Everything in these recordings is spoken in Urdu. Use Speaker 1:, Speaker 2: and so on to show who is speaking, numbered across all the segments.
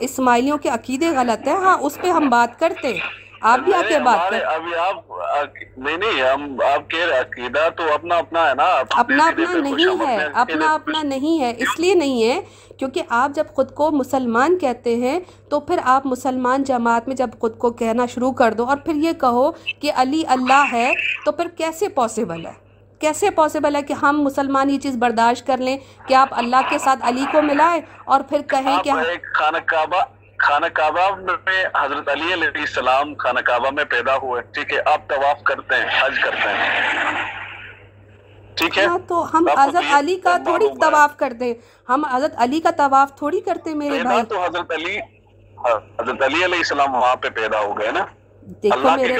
Speaker 1: اسماعیلیوں کے عقیدے غلط ہیں۔ ہاں اس پہ ہم بات کرتے آپ بھی آ کے بات کرتے
Speaker 2: ابھی آپ نہیں نہیں ہم آپ کے عقیدہ تو اپنا اپنا ہے نا۔
Speaker 1: اپنا اپنا نہیں ہے۔ اپنا اپنا نہیں ہے اس لیے نہیں ہے کیونکہ آپ جب خود کو مسلمان کہتے ہیں تو پھر آپ مسلمان جماعت میں جب خود کو کہنا شروع کر دو اور پھر یہ کہو کہ علی اللہ ہے تو پھر کیسے پاسبل ہے؟ کیسے پاسبل ہے کہ ہم مسلمان یہ چیز برداشت کر لیں کہ آپ اللہ کے ساتھ علی کو ملائیں اور پھر کہیں کہ
Speaker 2: خانہ کعبہ خانہ کعبہ میں حضرت علی علیہ السلام خانہ کعبہ میں پیدا ہوئے۔ ٹھیک ہے آپ طواف کرتے ہیں حج کرتے ہیں۔ ٹھیک ہے؟
Speaker 1: ہاں تو ہم حضرت علی کا تھوڑی طواف کرتے ہم حضرت علی کا طواف تھوڑی کرتے میرے بھائی۔
Speaker 2: تو حضرت علی حضرت علی علیہ السلام وہاں پہ پیدا ہو گئے نا۔
Speaker 1: دیکھو میرے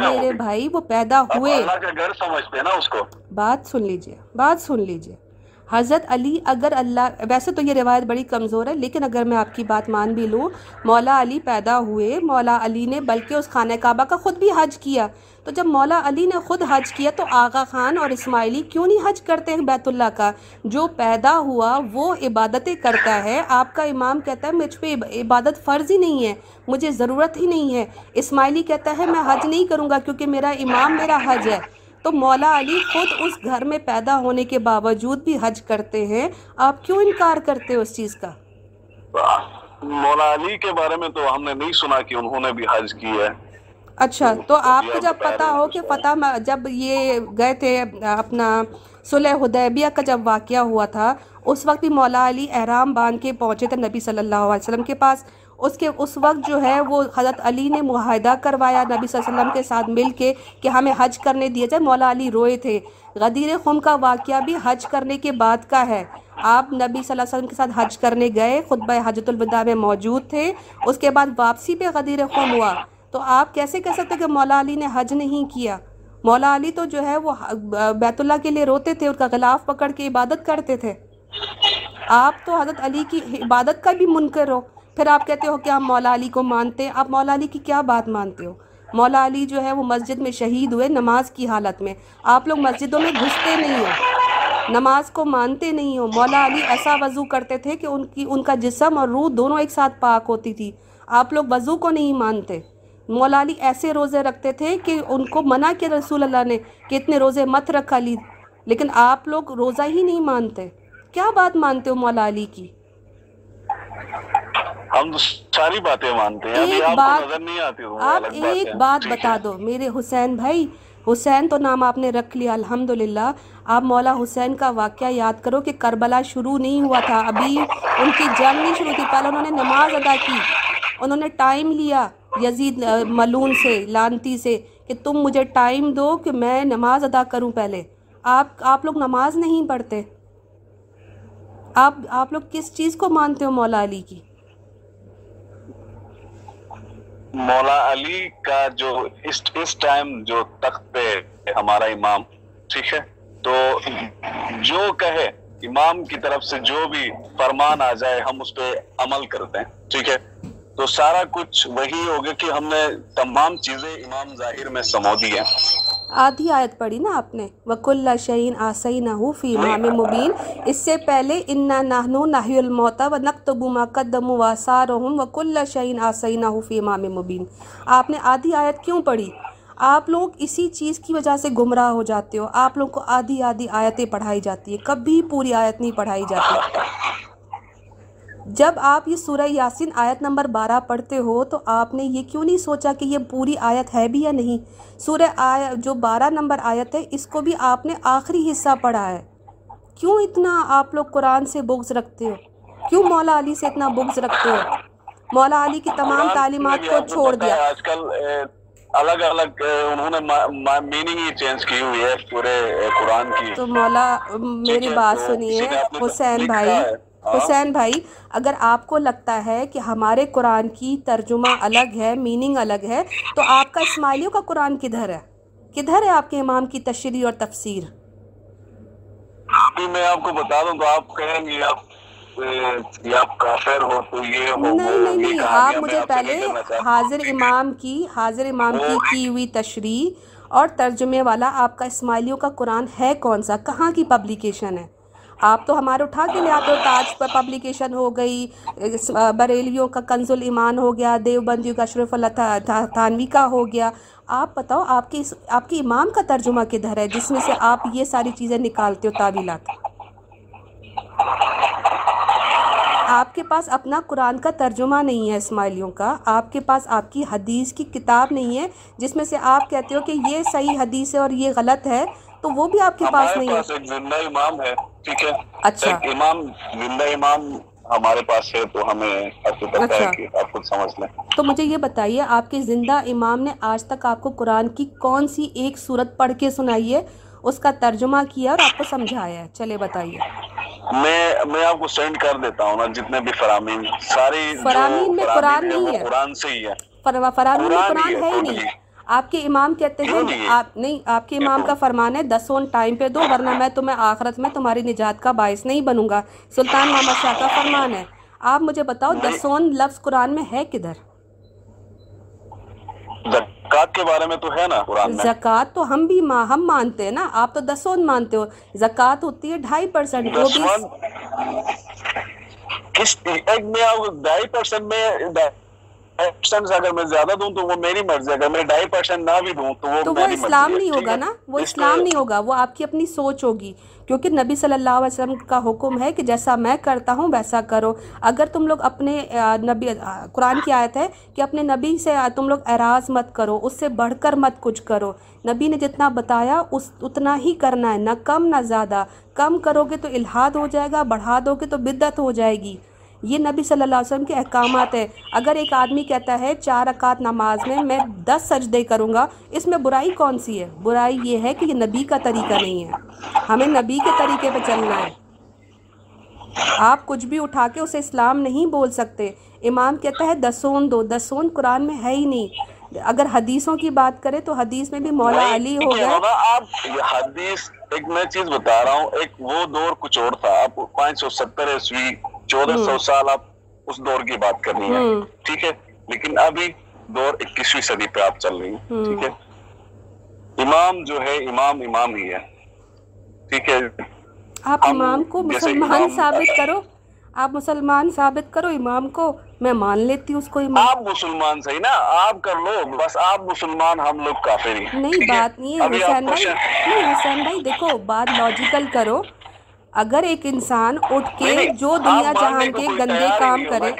Speaker 1: میرے بھائی وہ پیدا ہوئے۔
Speaker 2: اللہ کا گھر سمجھتے ہیں نا اس کو۔
Speaker 1: بات سن لیجیے بات سن لیجیے۔ حضرت علی اگر اللہ، ویسے تو یہ روایت بڑی کمزور ہے، لیکن اگر میں آپ کی بات مان بھی لوں، مولا علی پیدا ہوئے، مولا علی نے بلکہ اس خانہ کعبہ کا خود بھی حج کیا۔ تو جب مولا علی نے خود حج کیا تو آغا خان اور اسماعیلی کیوں نہیں حج کرتے ہیں بیت اللہ کا؟ جو پیدا ہوا وہ عبادتیں کرتا ہے۔ آپ کا امام کہتا ہے، مجھ پہ عبادت فرض ہی نہیں ہے، مجھے ضرورت ہی نہیں ہے۔ اسماعیلی کہتا ہے، میں حج نہیں کروں گا کیونکہ میرا امام میرا حج ہے۔ تو مولا علی خود اس گھر میں پیدا ہونے کے باوجود بھی حج کرتے ہیں۔ آپ کیوں انکار کرتے اس چیز کا؟
Speaker 2: مولا علی کے بارے میں تو ہم نے نہیں سنا کہ انہوں نے بھی حج کی ہے۔
Speaker 1: اچھا تو آپ کو جب پتا ہو کہ فتح جب یہ گئے تھے اپنا صلح حدیبیہ کا جب واقعہ ہوا تھا اس وقت بھی مولا علی احرام باندھ کے پہنچے تھے نبی صلی اللہ علیہ وسلم کے پاس۔ اس کے اس وقت جو ہے وہ حضرت علی نے معاہدہ کروایا نبی صلی اللہ علیہ وسلم کے ساتھ مل کے کہ ہمیں حج کرنے دیا جائے۔ مولا علی روئے تھے۔ غدیر خم کا واقعہ بھی حج کرنے کے بعد کا ہے۔ آپ نبی صلی اللہ علیہ وسلم کے ساتھ حج کرنے گئے، خطبہ حجت الوداع میں موجود تھے۔ اس کے بعد واپسی پہ غدیر خم ہوا۔ تو آپ کیسے کہہ سکتے کہ مولا علی نے حج نہیں کیا؟ مولا علی تو جو ہے وہ بیت اللہ کے لیے روتے تھے، ان کا غلاف پکڑ کے عبادت کرتے تھے۔ آپ تو حضرت علی کی عبادت کا بھی منکر ہو۔ پھر آپ کہتے ہو کہ آپ مولا علی کو مانتے ہیں، آپ مولا علی کی کیا بات مانتے ہو؟ مولا علی جو ہے وہ مسجد میں شہید ہوئے نماز کی حالت میں۔ آپ لوگ مسجدوں میں گھستے نہیں ہو۔ نماز کو مانتے نہیں ہو۔ مولا علی ایسا وضو کرتے تھے کہ ان کی، ان کا جسم اور روح دونوں ایک ساتھ پاک ہوتی تھی۔ آپ لوگ وضو کو نہیں مانتے۔ مولا علی ایسے روزے رکھتے تھے کہ ان کو منع کیا رسول اللہ نے کہ اتنے روزے مت رکھا لی۔ لیکن آپ لوگ روزہ ہی نہیں مانتے۔ کیا بات مانتے ہو مولا علی کی؟
Speaker 2: ہم ساری باتیں مانتے ہیں ایک بات
Speaker 1: آپ ایک بات بتا دو میرے حسین بھائی حسین تو نام آپ نے رکھ لیا الحمدللہ۔ آپ مولا حسین کا واقعہ یاد کرو کہ کربلا شروع نہیں ہوا تھا ابھی ان کی جنگ نہیں شروع تھی۔ پہلے انہوں نے نماز ادا کی انہوں نے ٹائم لیا یزید ملون سے لانتی سے کہ تم مجھے ٹائم دو کہ میں نماز ادا کروں پہلے۔ آپ آپ لوگ نماز نہیں پڑھتے۔ آپ آپ لوگ کس چیز کو مانتے ہو مولا علی کی؟
Speaker 2: مولا علی کا جو اس اس ٹائم جو تخت پہ ہمارا امام ٹھیک ہے، تو جو کہے، امام کی طرف سے جو بھی فرمان آ جائے، ہم اس پہ عمل کرتے ہیں، ٹھیک ہے؟ تو سارا کچھ وہی ہوگا کہ ہم نے تمام چیزیں امام ظاہر میں سمو دی ہیں۔
Speaker 1: آدھی آیت پڑھی نا آپ نے؟ وکل شعین آسئی نہ فی امام مبین اس سے پہلے انا نہنو ناہی الموتا و نقتب ما قدم و سارہم وکل شعین آسئی نہ فی امام مبین آپ نے آدھی آیت کیوں پڑھی؟ آپ لوگ اسی چیز کی وجہ سے گمراہ ہو جاتے ہو۔ آپ لوگ کو آدھی آدھی آیتیں پڑھائی جاتی ہیں۔ کبھی پوری آیت نہیں پڑھائی جاتی۔ جب آپ یہ سورہ یاسین آیت نمبر بارہ پڑھتے ہو تو آپ نے یہ کیوں نہیں سوچا کہ یہ پوری آیت ہے بھی یا نہیں؟ سورہ آیت جو بارہ نمبر آیت ہے اس کو بھی آپ نے آخری حصہ پڑھا ہے۔ کیوں اتنا آپ لوگ قرآن سے بغض رکھتے ہو؟ کیوں مولا علی سے اتنا بغض رکھتے ہو؟ مولا علی کی تمام تعلیمات کو چھوڑ دیا۔
Speaker 2: آج کل الگ الگ انہوں نے میننگ ہی چینج کی ہوئی ہے پورے قرآن کی۔
Speaker 1: تو مولا میری بات سنیے حسین بھائی حسین بھائی اگر آپ کو لگتا ہے کہ ہمارے قرآن کی ترجمہ الگ ہے میننگ الگ ہے تو آپ کا اسماعیلیوں کا قرآن کدھر ہے؟ کدھر ہے آپ کے امام کی تشریح اور تفسیر؟
Speaker 2: میں آپ کو بتا دوں تو آپ کہیں گے آپ
Speaker 1: نہیں نہیں نہیں آپ مجھے پہلے حاضر امام کی حاضر امام کی کی ہوئی تشریح اور ترجمے والا آپ کا اسماعیلیوں کا قرآن ہے کون سا؟ کہاں کی پبلیکیشن ہے؟ آپ تو ہمارے اٹھا کے لے آتے ہو تاج پر پبلیکیشن ہو گئی بریلیوں کا کنز الایمان ہو گیا دیوبندیوں کا اشرف اللہ تھانوی کا ہو گیا۔ آپ بتاؤ آپ کی آپ کے امام کا ترجمہ کدھر ہے؟ جس میں سے آپ یہ ساری چیزیں نکالتے ہو تعویلات۔ آپ کے پاس اپنا قرآن کا ترجمہ نہیں ہے اسماعیلیوں کا آپ کے پاس آپ کی حدیث کی کتاب نہیں ہے جس میں سے آپ کہتے ہو کہ یہ صحیح حدیث ہے اور یہ غلط ہے تو وہ بھی آپ کے پاس نہیں ہے۔
Speaker 2: ایک زندہ امام ہے۔ ٹھیک ہے؟
Speaker 1: اچھا۔
Speaker 2: امام زندہ امام ہمارے پاس ہے تو ہمیں
Speaker 1: اچھا۔
Speaker 2: کہ آپ خود سمجھ لیں۔
Speaker 1: تو مجھے یہ بتائیے آپ کے زندہ امام نے آج تک آپ کو قرآن کی کون سی ایک صورت پڑھ کے سنائی ہے اس کا ترجمہ کیا اور آپ کو سمجھایا ہے؟ چلے بتائیے۔
Speaker 2: میں میں آپ کو سینڈ کر دیتا ہوں نا جتنے بھی فرامین ساری
Speaker 1: فرامین میں قرآن نہیں ہے۔
Speaker 2: قرآن سے ہی ہے
Speaker 1: فر- فرامین میں
Speaker 2: قرآن ہے،
Speaker 1: ہی۔ نہیں۔ آپ کے امام کہتے ہیں؟ آپ نہیں آپ کے امام کا فرمان ہے دسون ٹائم پہ دو ورنہ میں تمہیں آخرت میں تمہاری نجات کا باعث نہیں بنوں گا۔ سلطان محمد شاہ کا فرمان ہے۔ آپ مجھے بتاؤ دسون لفظ قرآن میں ہے کدھر؟
Speaker 2: زکات کے بارے میں تو ہے نا قرآن میں۔
Speaker 1: زکوٰۃ تو ہم بھی ما ہم مانتے ہیں نا۔ آپ تو دسون مانتے ہو۔ زکوٰۃ ہوتی ہے ڈھائی پرسنٹ وہ بھی
Speaker 2: ڈھائی پرسینٹ میں پرسینٹ اگر میں زیادہ دوں تو وہ میری مرضی اگر میں ڈھائی پرسینٹ نہ بھی دوں تو وہ
Speaker 1: تو وہ اسلام نہیں ہوگا؟ نا؟ وہ
Speaker 2: اس
Speaker 1: اسلام نہیں ہوگا۔ وہ آپ کی اپنی سوچ ہوگی۔ کیونکہ نبی صلی اللہ علیہ وسلم کا حکم ہے کہ جیسا میں کرتا ہوں ویسا کرو۔ اگر تم لوگ اپنے نبی قرآن کی آیت ہے کہ اپنے نبی سے تم لوگ اعراض مت کرو اس سے بڑھ کر مت کچھ کرو۔ نبی نے جتنا بتایا اس اتنا ہی کرنا ہے نہ کم نہ زیادہ۔ کم کرو گے تو الہاد ہو جائے گا بڑھا دو گے تو بدت ہو جائے گی۔ یہ نبی صلی اللہ علیہ وسلم کے احکامات ہے اگر ایک آدمی کہتا ہے چار رکعت نماز میں میں دس سجدے کروں گا اس میں برائی کون سی ہے؟ برائی یہ ہے کہ یہ نبی کا طریقہ نہیں ہے۔ ہمیں نبی کے طریقے پہ چلنا ہے۔ آپ کچھ بھی اٹھا کے اسے اسلام نہیں بول سکتے۔ امام کہتا ہے دسون دو دسون قرآن میں ہے ہی نہیں۔ اگر حدیثوں کی بات کرے تو حدیث میں بھی مولا علی ہو
Speaker 2: بابا، آپ یہ حدیث ایک میں چیز بتا رہا ہوں ایک وہ دور کچھ اور تھا۔ آپ پانچ سو ستر عیسوی چودہ سو سال آپ اس دور کی بات کرنی ہے۔ ٹھیک ہے؟ لیکن ابھی دور اکیسویں صدی پہ آپ چل رہی ہیں۔ ٹھیک ہے؟ امام جو ہے امام امام ہی ہے۔ ٹھیک ہے؟
Speaker 1: آپ امام کو مسلمان ثابت کرو۔ آپ مسلمان ثابت کرو امام کو میں مان لیتی ہوں اس کو امام۔
Speaker 2: آپ مسلمان صحیح نا؟ آپ کر لو بس آپ مسلمان ہم لوگ کافر ہی ہیں۔
Speaker 1: نہیں؟ بات نہیں ہے حسین بھائی۔ حسین بھائی دیکھو بات لاجیکل کرو۔ اگر ایک انسان اٹھ کے جو دنیا جہان کے گندے کام۔ کرے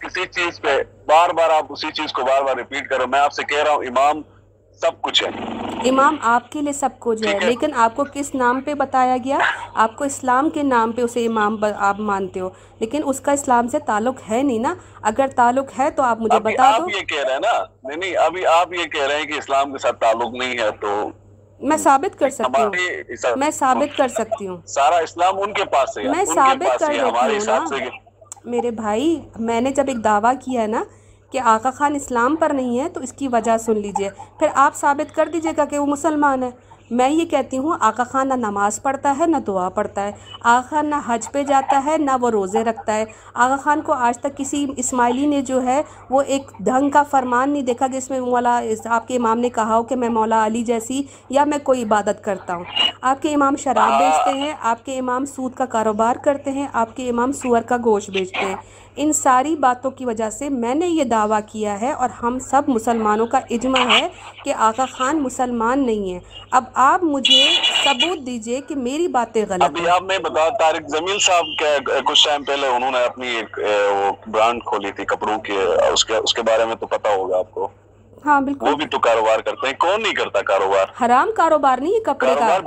Speaker 2: کسی چیز پہ بار بار آپ اسی چیز کو بار بار ریپیٹ کرو میں آپ سے کہہ رہا ہوں امام سب کچھ ہے
Speaker 1: امام آپ کے لیے سب کچھ ہے۔ لیکن آپ کو کس نام پہ بتایا گیا آپ کو اسلام کے نام پہ اسے امام آپ مانتے ہو لیکن اس کا اسلام سے تعلق ہے نہیں نا اگر تعلق ہے تو آپ مجھے بتا
Speaker 2: آپ
Speaker 1: دو
Speaker 2: یہ کہہ رہے ہیں نا نہیں نہیں ابھی آپ یہ کہہ رہے ہیں کہ اسلام کے ساتھ تعلق نہیں ہے تو
Speaker 1: میں ثابت کر سکتی ہوں میں ثابت کر سکتی ہوں۔
Speaker 2: سارا اسلام ان کے پاس ہے
Speaker 1: میں ثابت کر دیتی ہوں نا۔ میرے بھائی میں نے جب ایک دعویٰ کیا ہے نا کہ آقا خان اسلام پر نہیں ہے تو اس کی وجہ سن لیجیے۔ پھر آپ ثابت کر دیجیے گا کہ وہ مسلمان ہے۔ میں یہ کہتی ہوں، آقا خان نہ نماز پڑھتا ہے، نہ دعا پڑھتا ہے۔ آقا خان نہ حج پہ جاتا ہے، نہ وہ روزے رکھتا ہے۔ آقا خان کو آج تک کسی اسماعیلی نے جو ہے، وہ ایک ڈھنگ کا فرمان نہیں دیکھا کہ اس میں مولا، آپ کے امام نے کہا ہو کہ میں مولا علی جیسی یا میں کوئی عبادت کرتا ہوں۔ آپ کے امام شراب بیچتے ہیں، آپ کے امام سود کا کاروبار کرتے ہیں، آپ کے امام سور کا گوشت بیچتے ہیں۔ ان ساری باتوں کی وجہ سے میں نے یہ دعویٰ کیا ہے اور ہم سب مسلمانوں کا اجماع ہے کہ آقا خان مسلمان نہیں ہے اب آپ مجھے ثبوت دیجیے کہ میری باتیں غلط
Speaker 2: ابھی
Speaker 1: ہیں
Speaker 2: آپ میں بتا طارق زمیل صاحب کے کچھ ٹائم پہلے انہوں نے اپنی ایک وہ برانڈ کھولی تھی کپڑوں کی اس کے اس کے بارے میں تو پتا ہوگا آپ کو۔
Speaker 1: ہاں
Speaker 2: وہ
Speaker 1: بالکل
Speaker 2: بھی تو کاروبار کرتے ہیں۔ کون نہیں کرتا کاروبار؟
Speaker 1: حرام کاروبار نہیں ہے کپڑے کا۔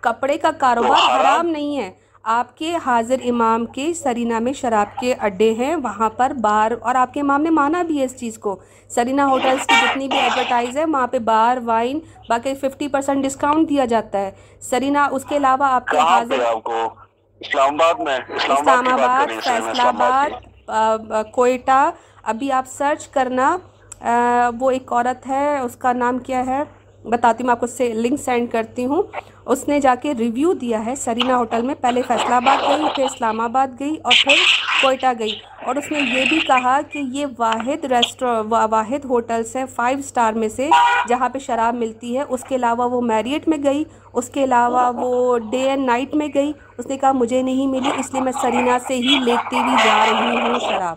Speaker 1: کپڑے کا کاروبار
Speaker 2: حرام
Speaker 1: نہیں ہے۔ آپ کے حاضر امام کے سرینا میں شراب کے اڈے ہیں وہاں پر بار اور آپ کے امام نے مانا بھی ہے اس چیز کو۔ سرینا ہوٹلز کی جتنی بھی ایڈورٹائز ہے وہاں پہ بار وائن باقی ففٹی پرسینٹ ڈسکاؤنٹ دیا جاتا ہے۔ سرینا اس کے علاوہ آپ کے حاضر
Speaker 2: اسلام آباد میں اسلام آباد
Speaker 1: فیصلہ
Speaker 2: آباد
Speaker 1: کوئٹہ۔ ابھی آپ سرچ کرنا وہ ایک عورت ہے اس کا نام کیا ہے؟ بتاتی ہوں، میں آپ کو سے لنک سینڈ کرتی ہوں۔ اس نے جا کے ریویو دیا ہے سرینا ہوٹل میں۔ پہلے فیصلہ آباد گئی، پھر اسلام آباد گئی اور پھر کوئٹہ گئی۔ اور اس نے یہ بھی کہا کہ یہ واحد ریسٹور واحد ہوٹلس ہے فائیو سٹار میں سے، جہاں پہ شراب ملتی ہے۔ اس کے علاوہ وہ میریٹ میں گئی، اس کے علاوہ وہ ڈے اینڈ نائٹ میں گئی۔ اس نے کہا مجھے نہیں ملی، اس لیے میں سرینا سے ہی لیتی ہوئی جا رہی ہوں، شراب۔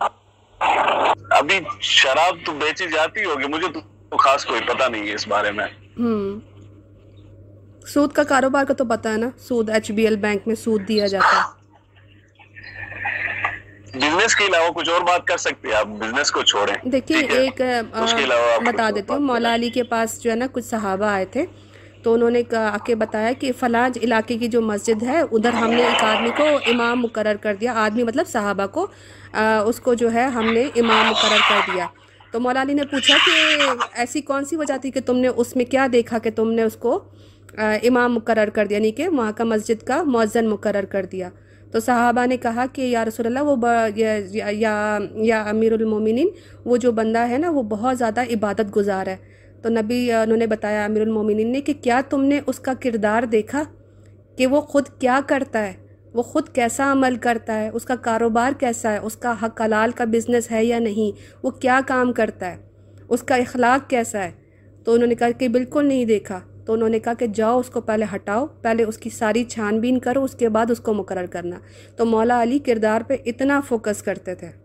Speaker 2: ابھی شراب تو بیچی جاتی ہوگی، مجھے تو خاص کوئی پتہ نہیں ہے اس بارے میں۔
Speaker 1: ہوں۔ سود کا کاروبار کا تو پتہ ہے نا سود ایچ بی ایل بینک میں سود دیا جاتا ہے۔
Speaker 2: بزنس کے علاوہ کچھ اور بات کر سکتے ہیں آپ۔ بزنس کو چھوڑیں۔ ہے؟
Speaker 1: ایک بتا دیتی ہوں۔ مولا علی کے پاس جو ہے نا کچھ صحابہ آئے تھے۔ تو انہوں نے آ کے بتایا کہ فلاں علاقے کی جو مسجد ہے ادھر ہم نے ایک آدمی کو امام مقرر کر دیا۔ آدمی مطلب صحابہ کو اس کو جو ہے ہم نے امام مقرر کر دیا۔ تو مولا علی نے پوچھا کہ ایسی کون سی وجہ تھی کہ تم نے اس میں کیا دیکھا کہ تم نے اس کو امام مقرر کر دیا یعنی کہ وہاں کا مسجد کا مؤذن مقرر کر دیا۔ تو صحابہ نے کہا کہ یا رسول اللہ، وہ یا یا امیر المومنین، وہ جو بندہ ہے نا، وہ بہت زیادہ عبادت گزار ہے۔ تو نبی انہوں نے بتایا امیر المومنین نے کہ کیا تم نے اس کا کردار دیکھا کہ وہ خود کیا کرتا ہے؟ وہ خود کیسا عمل کرتا ہے، اس کا کاروبار کیسا ہے، اس کا حق حلال کا بزنس ہے یا نہیں، وہ کیا کام کرتا ہے، اس کا اخلاق کیسا ہے۔ تو انہوں نے کہا کہ بالکل نہیں دیکھا۔ تو انہوں نے کہا کہ جاؤ، اس کو پہلے ہٹاؤ، پہلے اس کی ساری چھان بین کرو، اس کے بعد اس کو مقرر کرنا۔ تو مولا علی کردار پہ اتنا فوکس کرتے تھے۔